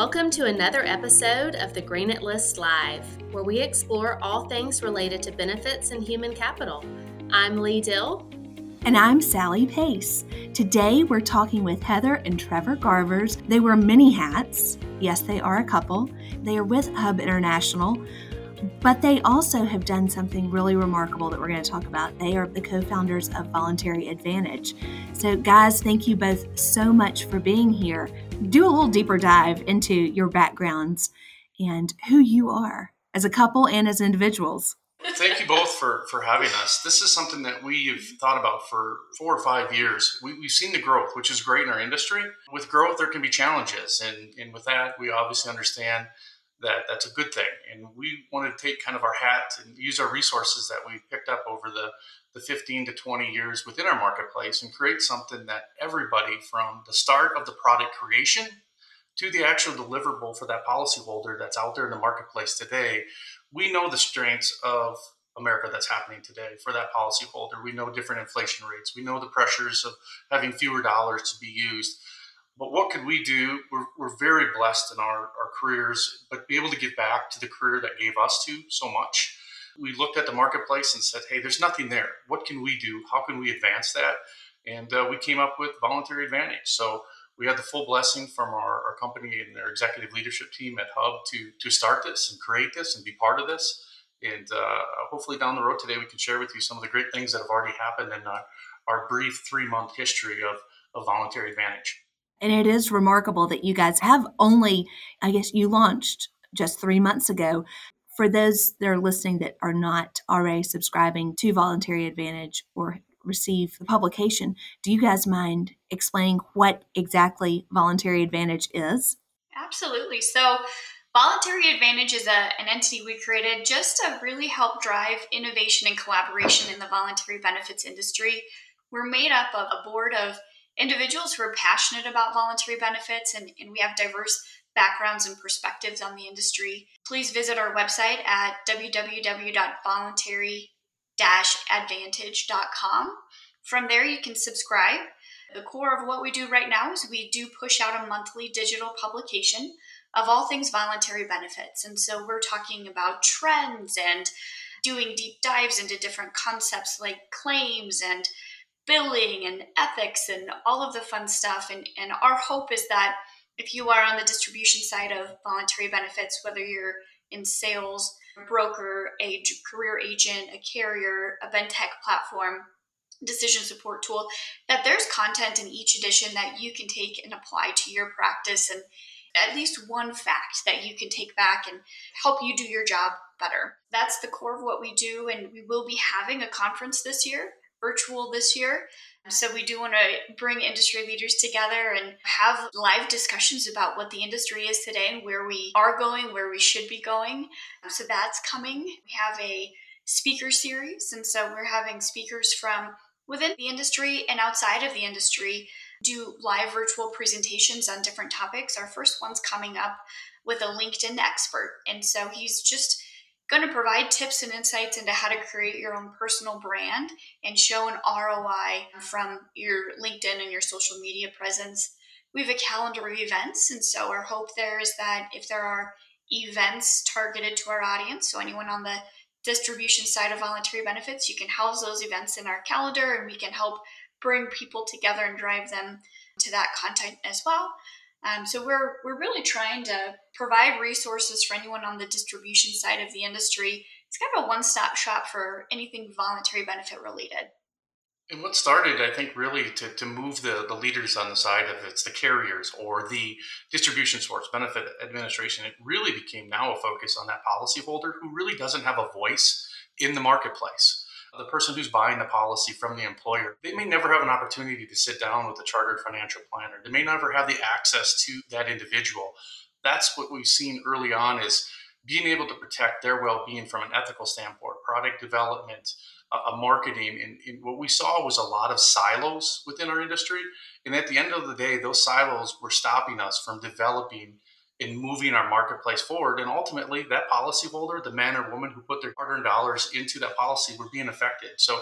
Welcome to another episode of the Granite List Live, where we explore all things related to benefits and human capital. I'm Leigh Dill. And I'm Sally Pace. Today we're talking with Heather and Trevor Garbers. They wear many hats. Yes, they are a couple. They are with Hub International, but they also have done something really remarkable that we're going to talk about. They are the co founders of Voluntary Advantage. So, guys, thank you both so much for being here. Do a little deeper dive into your backgrounds and who you are as a couple and as individuals. Thank you both for, for having us. This is something that we've thought about for four or five years. We, have seen the growth, which is great in our industry. With growth, there can be challenges. And, and with that, we obviously understand that that's a good thing. And we want to take kind of our hat and use our resources that we've picked up over the, the 15 to 20 years within our marketplace and create something that everybody from the start of the product creation to the actual deliverable for that policyholder that's out there in the marketplace today, we know the strengths of America that's happening today for that policyholder. We know different inflation rates. We know the pressures of having fewer dollars to be used. But what could we do? We're, we're very blessed in our, our careers, but be able to give back to the career that gave us to so much. We looked at the marketplace and said, hey, there's nothing there. What can we do? How can we advance that? And uh, we came up with Voluntary Advantage. So we had the full blessing from our, our company and their executive leadership team at Hub to, to start this and create this and be part of this. And uh, hopefully down the road today, we can share with you some of the great things that have already happened in our, our brief three month history of, of Voluntary Advantage. And it is remarkable that you guys have only, I guess you launched just three months ago. For those that are listening that are not already subscribing to Voluntary Advantage or receive the publication, do you guys mind explaining what exactly Voluntary Advantage is? Absolutely. So, Voluntary Advantage is a, an entity we created just to really help drive innovation and collaboration in the voluntary benefits industry. We're made up of a board of individuals who are passionate about voluntary benefits and, and we have diverse backgrounds and perspectives on the industry, please visit our website at www.voluntary advantage.com. From there, you can subscribe. The core of what we do right now is we do push out a monthly digital publication of all things voluntary benefits. And so we're talking about trends and doing deep dives into different concepts like claims and billing and ethics and all of the fun stuff. And, and our hope is that if you are on the distribution side of voluntary benefits, whether you're in sales, broker, a career agent, a carrier, a tech platform, decision support tool, that there's content in each edition that you can take and apply to your practice and at least one fact that you can take back and help you do your job better. That's the core of what we do, and we will be having a conference this year virtual this year. So we do want to bring industry leaders together and have live discussions about what the industry is today and where we are going, where we should be going. So that's coming. We have a speaker series, and so we're having speakers from within the industry and outside of the industry do live virtual presentations on different topics. Our first one's coming up with a LinkedIn expert, and so he's just going to provide tips and insights into how to create your own personal brand and show an ROI from your LinkedIn and your social media presence. We have a calendar of events, and so our hope there is that if there are events targeted to our audience, so anyone on the distribution side of voluntary benefits, you can house those events in our calendar and we can help bring people together and drive them to that content as well. Um, so we're we're really trying to provide resources for anyone on the distribution side of the industry. It's kind of a one-stop shop for anything voluntary benefit related. And what started, I think, really to, to move the, the leaders on the side of it's the carriers or the distribution source benefit administration, it really became now a focus on that policyholder who really doesn't have a voice in the marketplace the person who's buying the policy from the employer, they may never have an opportunity to sit down with a chartered financial planner. They may never have the access to that individual. That's what we've seen early on is being able to protect their well-being from an ethical standpoint, product development, uh, marketing. And, and what we saw was a lot of silos within our industry. And at the end of the day, those silos were stopping us from developing in moving our marketplace forward. And ultimately, that policyholder, the man or woman who put their hard earned dollars into that policy, were being affected. So,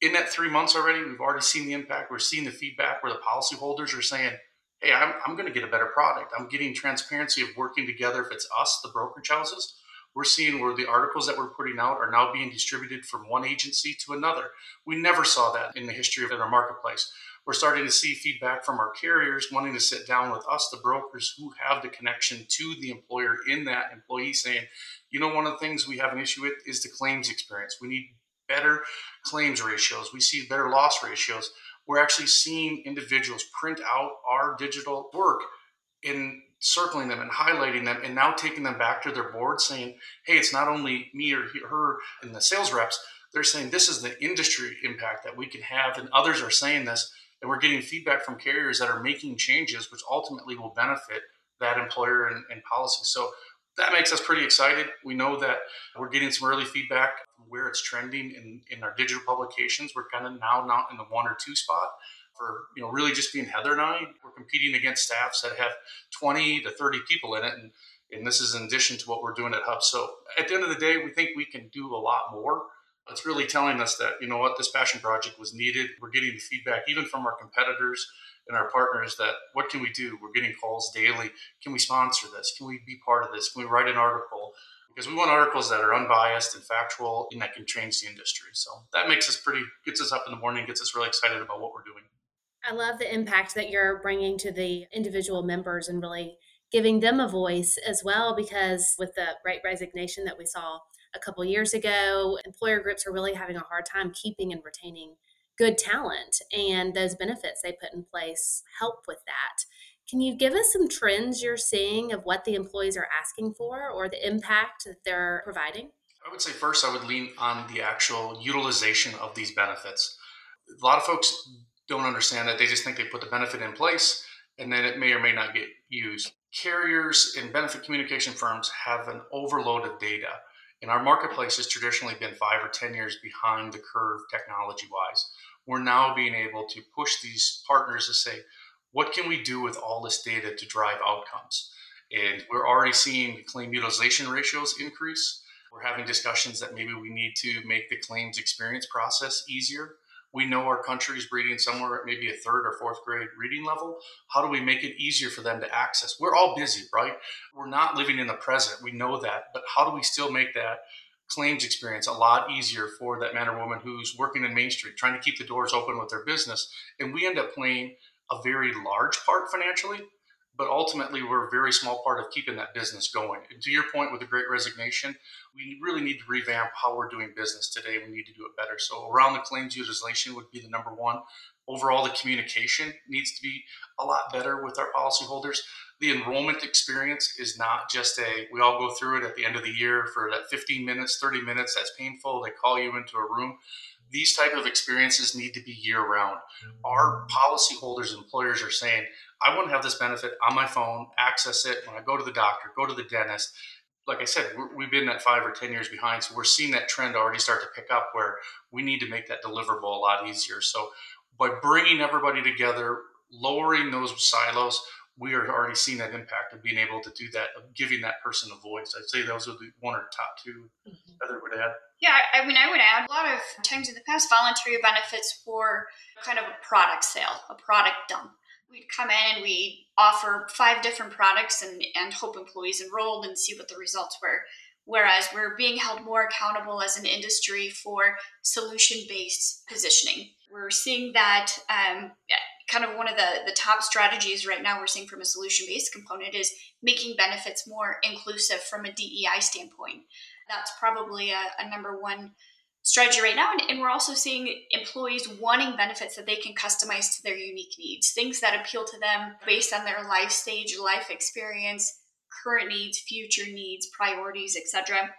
in that three months already, we've already seen the impact. We're seeing the feedback where the policyholders are saying, hey, I'm, I'm going to get a better product. I'm getting transparency of working together. If it's us, the brokerage houses, we're seeing where the articles that we're putting out are now being distributed from one agency to another. We never saw that in the history of our marketplace. We're starting to see feedback from our carriers wanting to sit down with us, the brokers who have the connection to the employer in that employee saying, you know, one of the things we have an issue with is the claims experience. We need better claims ratios. We see better loss ratios. We're actually seeing individuals print out our digital work in circling them and highlighting them and now taking them back to their board saying, hey, it's not only me or her and the sales reps, they're saying this is the industry impact that we can have, and others are saying this, and we're getting feedback from carriers that are making changes, which ultimately will benefit that employer and, and policy. So that makes us pretty excited. We know that we're getting some early feedback where it's trending in, in our digital publications. We're kind of now not in the one or two spot for you know really just being Heather and I. We're competing against staffs that have 20 to 30 people in it, and and this is in addition to what we're doing at Hub. So at the end of the day, we think we can do a lot more. It's really telling us that you know what this passion project was needed. We're getting the feedback even from our competitors and our partners that what can we do? We're getting calls daily. Can we sponsor this? Can we be part of this? Can we write an article? Because we want articles that are unbiased and factual and that can change the industry. So that makes us pretty, gets us up in the morning, gets us really excited about what we're doing. I love the impact that you're bringing to the individual members and really giving them a voice as well. Because with the great resignation that we saw a couple years ago, employer groups are really having a hard time keeping and retaining good talent, and those benefits they put in place help with that. Can you give us some trends you're seeing of what the employees are asking for or the impact that they're providing? I would say first, I would lean on the actual utilization of these benefits. A lot of folks don't understand that. They just think they put the benefit in place and then it may or may not get used. Carriers and benefit communication firms have an overload of data. And our marketplace has traditionally been five or 10 years behind the curve technology wise. We're now being able to push these partners to say, what can we do with all this data to drive outcomes? And we're already seeing claim utilization ratios increase. We're having discussions that maybe we need to make the claims experience process easier we know our country is reading somewhere at maybe a third or fourth grade reading level. How do we make it easier for them to access? We're all busy, right? We're not living in the present. We know that. But how do we still make that claims experience a lot easier for that man or woman who's working in Main Street, trying to keep the doors open with their business? And we end up playing a very large part financially but ultimately we're a very small part of keeping that business going. And to your point with the great resignation, we really need to revamp how we're doing business today. We need to do it better. So around the claims utilization would be the number one. Overall, the communication needs to be a lot better with our policyholders. The enrollment experience is not just a we all go through it at the end of the year for that 15 minutes, 30 minutes. That's painful. They call you into a room these type of experiences need to be year round. Our policyholders, and employers are saying, I want to have this benefit on my phone, access it when I go to the doctor, go to the dentist. Like I said, we've been that five or 10 years behind. So we're seeing that trend already start to pick up where we need to make that deliverable a lot easier. So by bringing everybody together, lowering those silos, we are already seeing that impact of being able to do that, of giving that person a voice. I'd say those are the one or top 2 mm-hmm. Heather would add. Yeah, I mean, I would add a lot of times in the past, voluntary benefits for kind of a product sale, a product dump. We'd come in and we'd offer five different products and, and hope employees enrolled and see what the results were. Whereas we're being held more accountable as an industry for solution based positioning. We're seeing that um, kind of one of the, the top strategies right now we're seeing from a solution based component is making benefits more inclusive from a DEI standpoint. That's probably a, a number one strategy right now. And, and, we're also seeing employees wanting benefits that they can customize to their unique needs, things that appeal to them based on their life stage, life experience, current needs, future needs, priorities, etc.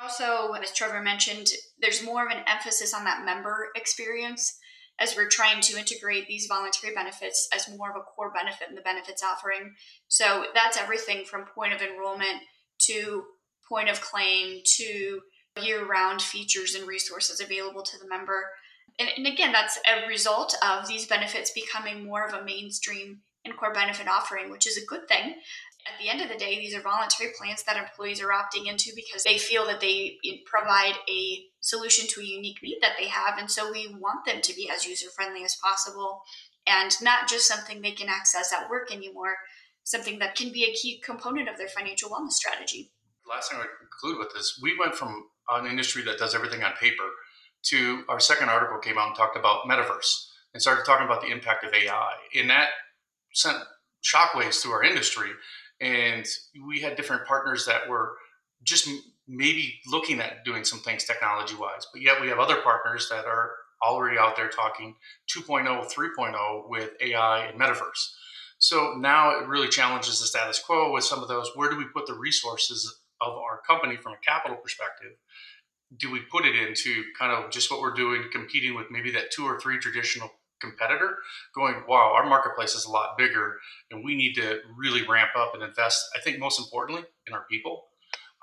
Also, as Trevor mentioned, there's more of an emphasis on that member experience as we're trying to integrate these voluntary benefits as more of a core benefit in the benefits offering. So that's everything from point of enrollment to point of claim to year round features and resources available to the member. And, and, again, that's a result of these benefits becoming more of a mainstream and core benefit offering, which is a good thing. At the end of the day, these are voluntary plans that employees are opting into because they feel that they provide a solution to a unique need that they have. And so we want them to be as user friendly as possible and not just something they can access at work anymore, something that can be a key component of their financial wellness strategy. Last thing I would conclude with is we went from an industry that does everything on paper to our second article came out and talked about metaverse and started talking about the impact of AI. And that sent shockwaves through our industry. And we had different partners that were just maybe looking at doing some things technology wise, but yet we have other partners that are already out there talking 2.0, 3.0 with AI and metaverse. So now it really challenges the status quo with some of those. Where do we put the resources of our company from a capital perspective? Do we put it into kind of just what we're doing, competing with maybe that two or three traditional competitor, going, wow, our marketplace is a lot bigger and we need to really ramp up and invest, I think most importantly, in our people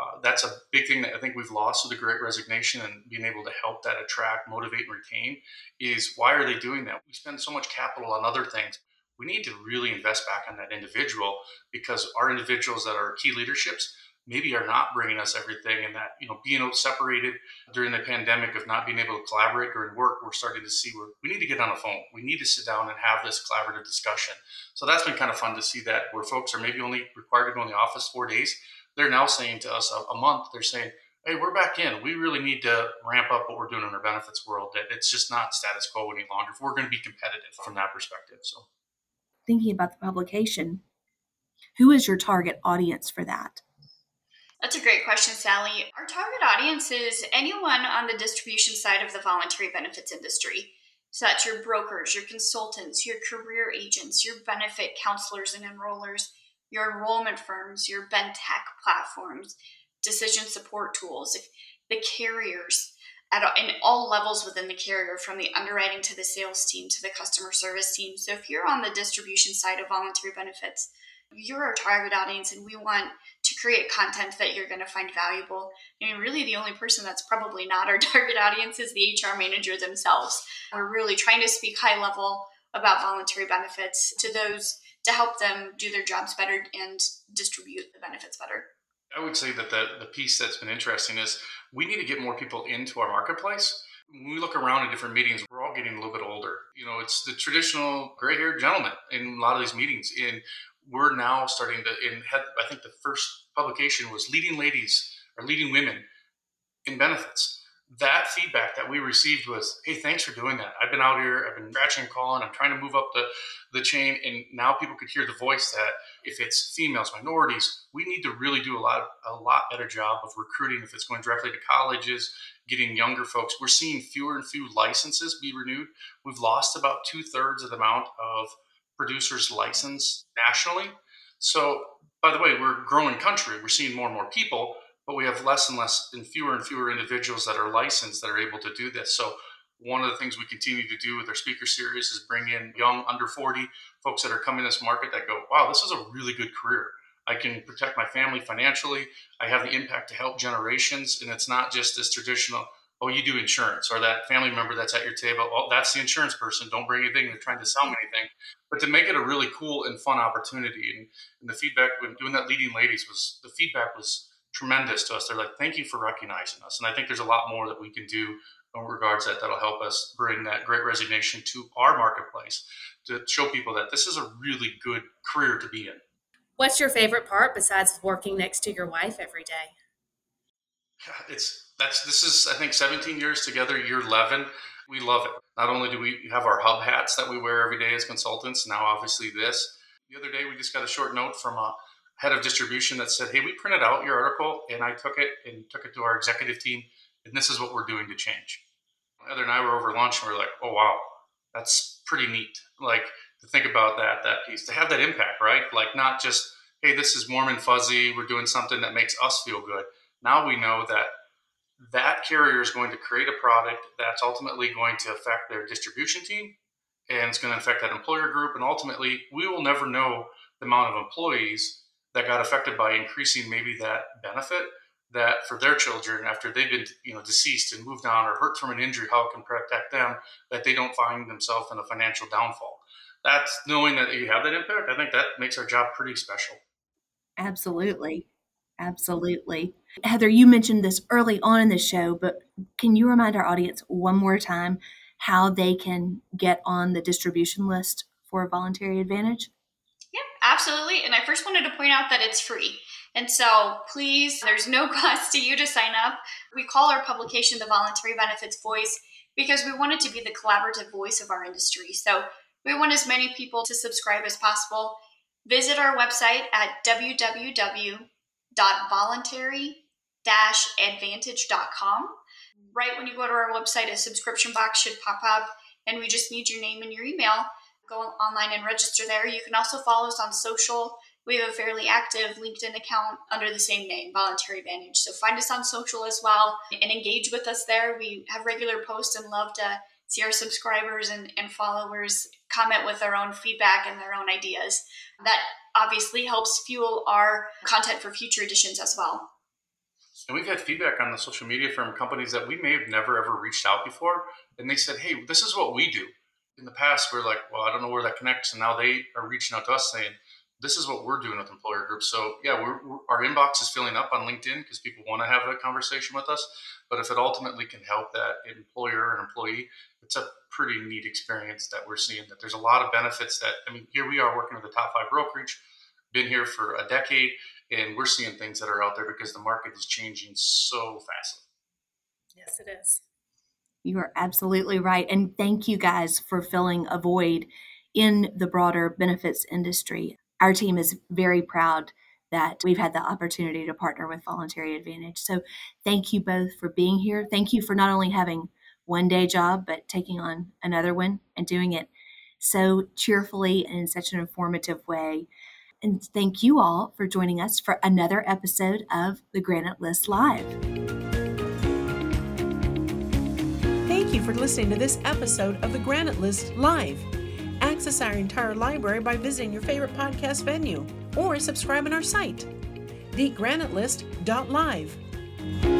uh, that's a big thing that I think we've lost with the great resignation and being able to help that attract, motivate, and retain is why are they doing that? We spend so much capital on other things. We need to really invest back on that individual because our individuals that are key leaderships maybe are not bringing us everything and that you know being separated during the pandemic of not being able to collaborate during work we're starting to see where we need to get on the phone we need to sit down and have this collaborative discussion so that's been kind of fun to see that where folks are maybe only required to go in the office four days they're now saying to us a, a month, they're saying, hey, we're back in. We really need to ramp up what we're doing in our benefits world. That it's just not status quo any longer. If we're going to be competitive from that perspective. So, thinking about the publication, who is your target audience for that? That's a great question, Sally. Our target audience is anyone on the distribution side of the voluntary benefits industry. So that's your brokers, your consultants, your career agents, your benefit counselors and enrollers, your enrollment firms, your bentech platforms, decision support tools, the carriers at in all levels within the carrier, from the underwriting to the sales team to the customer service team. So if you're on the distribution side of voluntary benefits, you're our target audience, and we want create content that you're going to find valuable. I mean, really, the only person that's probably not our target audience is the HR manager themselves. We're really trying to speak high level about voluntary benefits to those to help them do their jobs better and distribute the benefits better. I would say that the, the piece that's been interesting is we need to get more people into our marketplace. When we look around at different meetings, we're all getting a little bit older. You know, it's the traditional gray haired gentleman in a lot of these meetings. And we're now starting to, in head, I think the first publication was Leading Ladies or Leading Women in Benefits that feedback that we received was, hey, thanks for doing that. I've been out here, I've been scratching and calling, I'm trying to move up the, the chain. And now people could hear the voice that if it's females, minorities, we need to really do a lot, a lot better job of recruiting. If it's going directly to colleges, getting younger folks, we're seeing fewer and fewer licenses be renewed. We've lost about two thirds of the amount of producers licensed nationally. So, by the way, we're a growing country. We're seeing more and more people but we have less and less and fewer and fewer individuals that are licensed that are able to do this. So one of the things we continue to do with our speaker series is bring in young under 40 folks that are coming to this market that go, wow, this is a really good career. I can protect my family financially. I have the impact to help generations. And it's not just this traditional, oh, you do insurance or that family member that's at your table. Oh, that's the insurance person. Don't bring anything. They're trying to sell me anything. But to make it a really cool and fun opportunity. And, and the feedback when doing that leading ladies was the feedback was tremendous to us. They're like, thank you for recognizing us. And I think there's a lot more that we can do in regards that that'll help us bring that great resignation to our marketplace to show people that this is a really good career to be in. What's your favorite part besides working next to your wife every day? It's that's this is I think 17 years together, year 11. We love it. Not only do we have our hub hats that we wear every day as consultants, now obviously this. The other day we just got a short note from a head of distribution that said, "Hey, we printed out your article and I took it and took it to our executive team, and this is what we're doing to change." Heather and I were over lunch and we are like, "Oh wow, that's pretty neat." Like to think about that that piece to have that impact, right? Like not just, "Hey, this is warm and fuzzy. We're doing something that makes us feel good." Now we know that that carrier is going to create a product that's ultimately going to affect their distribution team and it's going to affect that employer group and ultimately we will never know the amount of employees that got affected by increasing maybe that benefit that for their children after they've been you know deceased and moved on or hurt from an injury how it can protect them that they don't find themselves in a financial downfall. That's knowing that you have that impact i think that makes our job pretty special. Absolutely absolutely heather you mentioned this early on in the show but can you remind our audience one more time how they can get on the distribution list for Voluntary Advantage? Yep, absolutely. And I first wanted to point out that it's free. And so please, there's no cost to you to sign up. We call our publication the Voluntary Benefits Voice because we want it to be the collaborative voice of our industry. So we want as many people to subscribe as possible. Visit our website at www.voluntary-advantage.com. Right when you go to our website, a subscription box should pop up, and we just need your name and your email. Go online and register there. You can also follow us on social. We have a fairly active LinkedIn account under the same name, Voluntary Advantage. So find us on social as well and engage with us there. We have regular posts and love to see our subscribers and, and followers comment with their own feedback and their own ideas. That obviously helps fuel our content for future editions as well. And we've had feedback on the social media from companies that we may have never ever reached out before. And they said, hey, this is what we do. In the past, we're like, well, I don't know where that connects. And now they are reaching out to us saying, this is what we're doing with employer groups. So yeah, we're, we're, our inbox is filling up on LinkedIn because people want to have a conversation with us. But if it ultimately can help that employer and employee, it's a pretty neat experience that we're seeing. That there's a lot of benefits. That I mean, here we are working with the top five brokerage, been here for a decade, and we're seeing things that are out there because the market is changing so fast. Yes, it is. You are absolutely right, and thank you guys for filling a void in the broader benefits industry our team is very proud that we've had the opportunity to partner with Voluntary Advantage. So thank you both for being here. Thank you for not only having one day job, but taking on another one and doing it so cheerfully and in such an informative way. And thank you all for joining us for another episode of the Granite List Live. Thank you for listening to this episode of the Granite List Live. Access our entire library by visiting your favorite podcast venue or subscribe on our site, thegranitelist.live.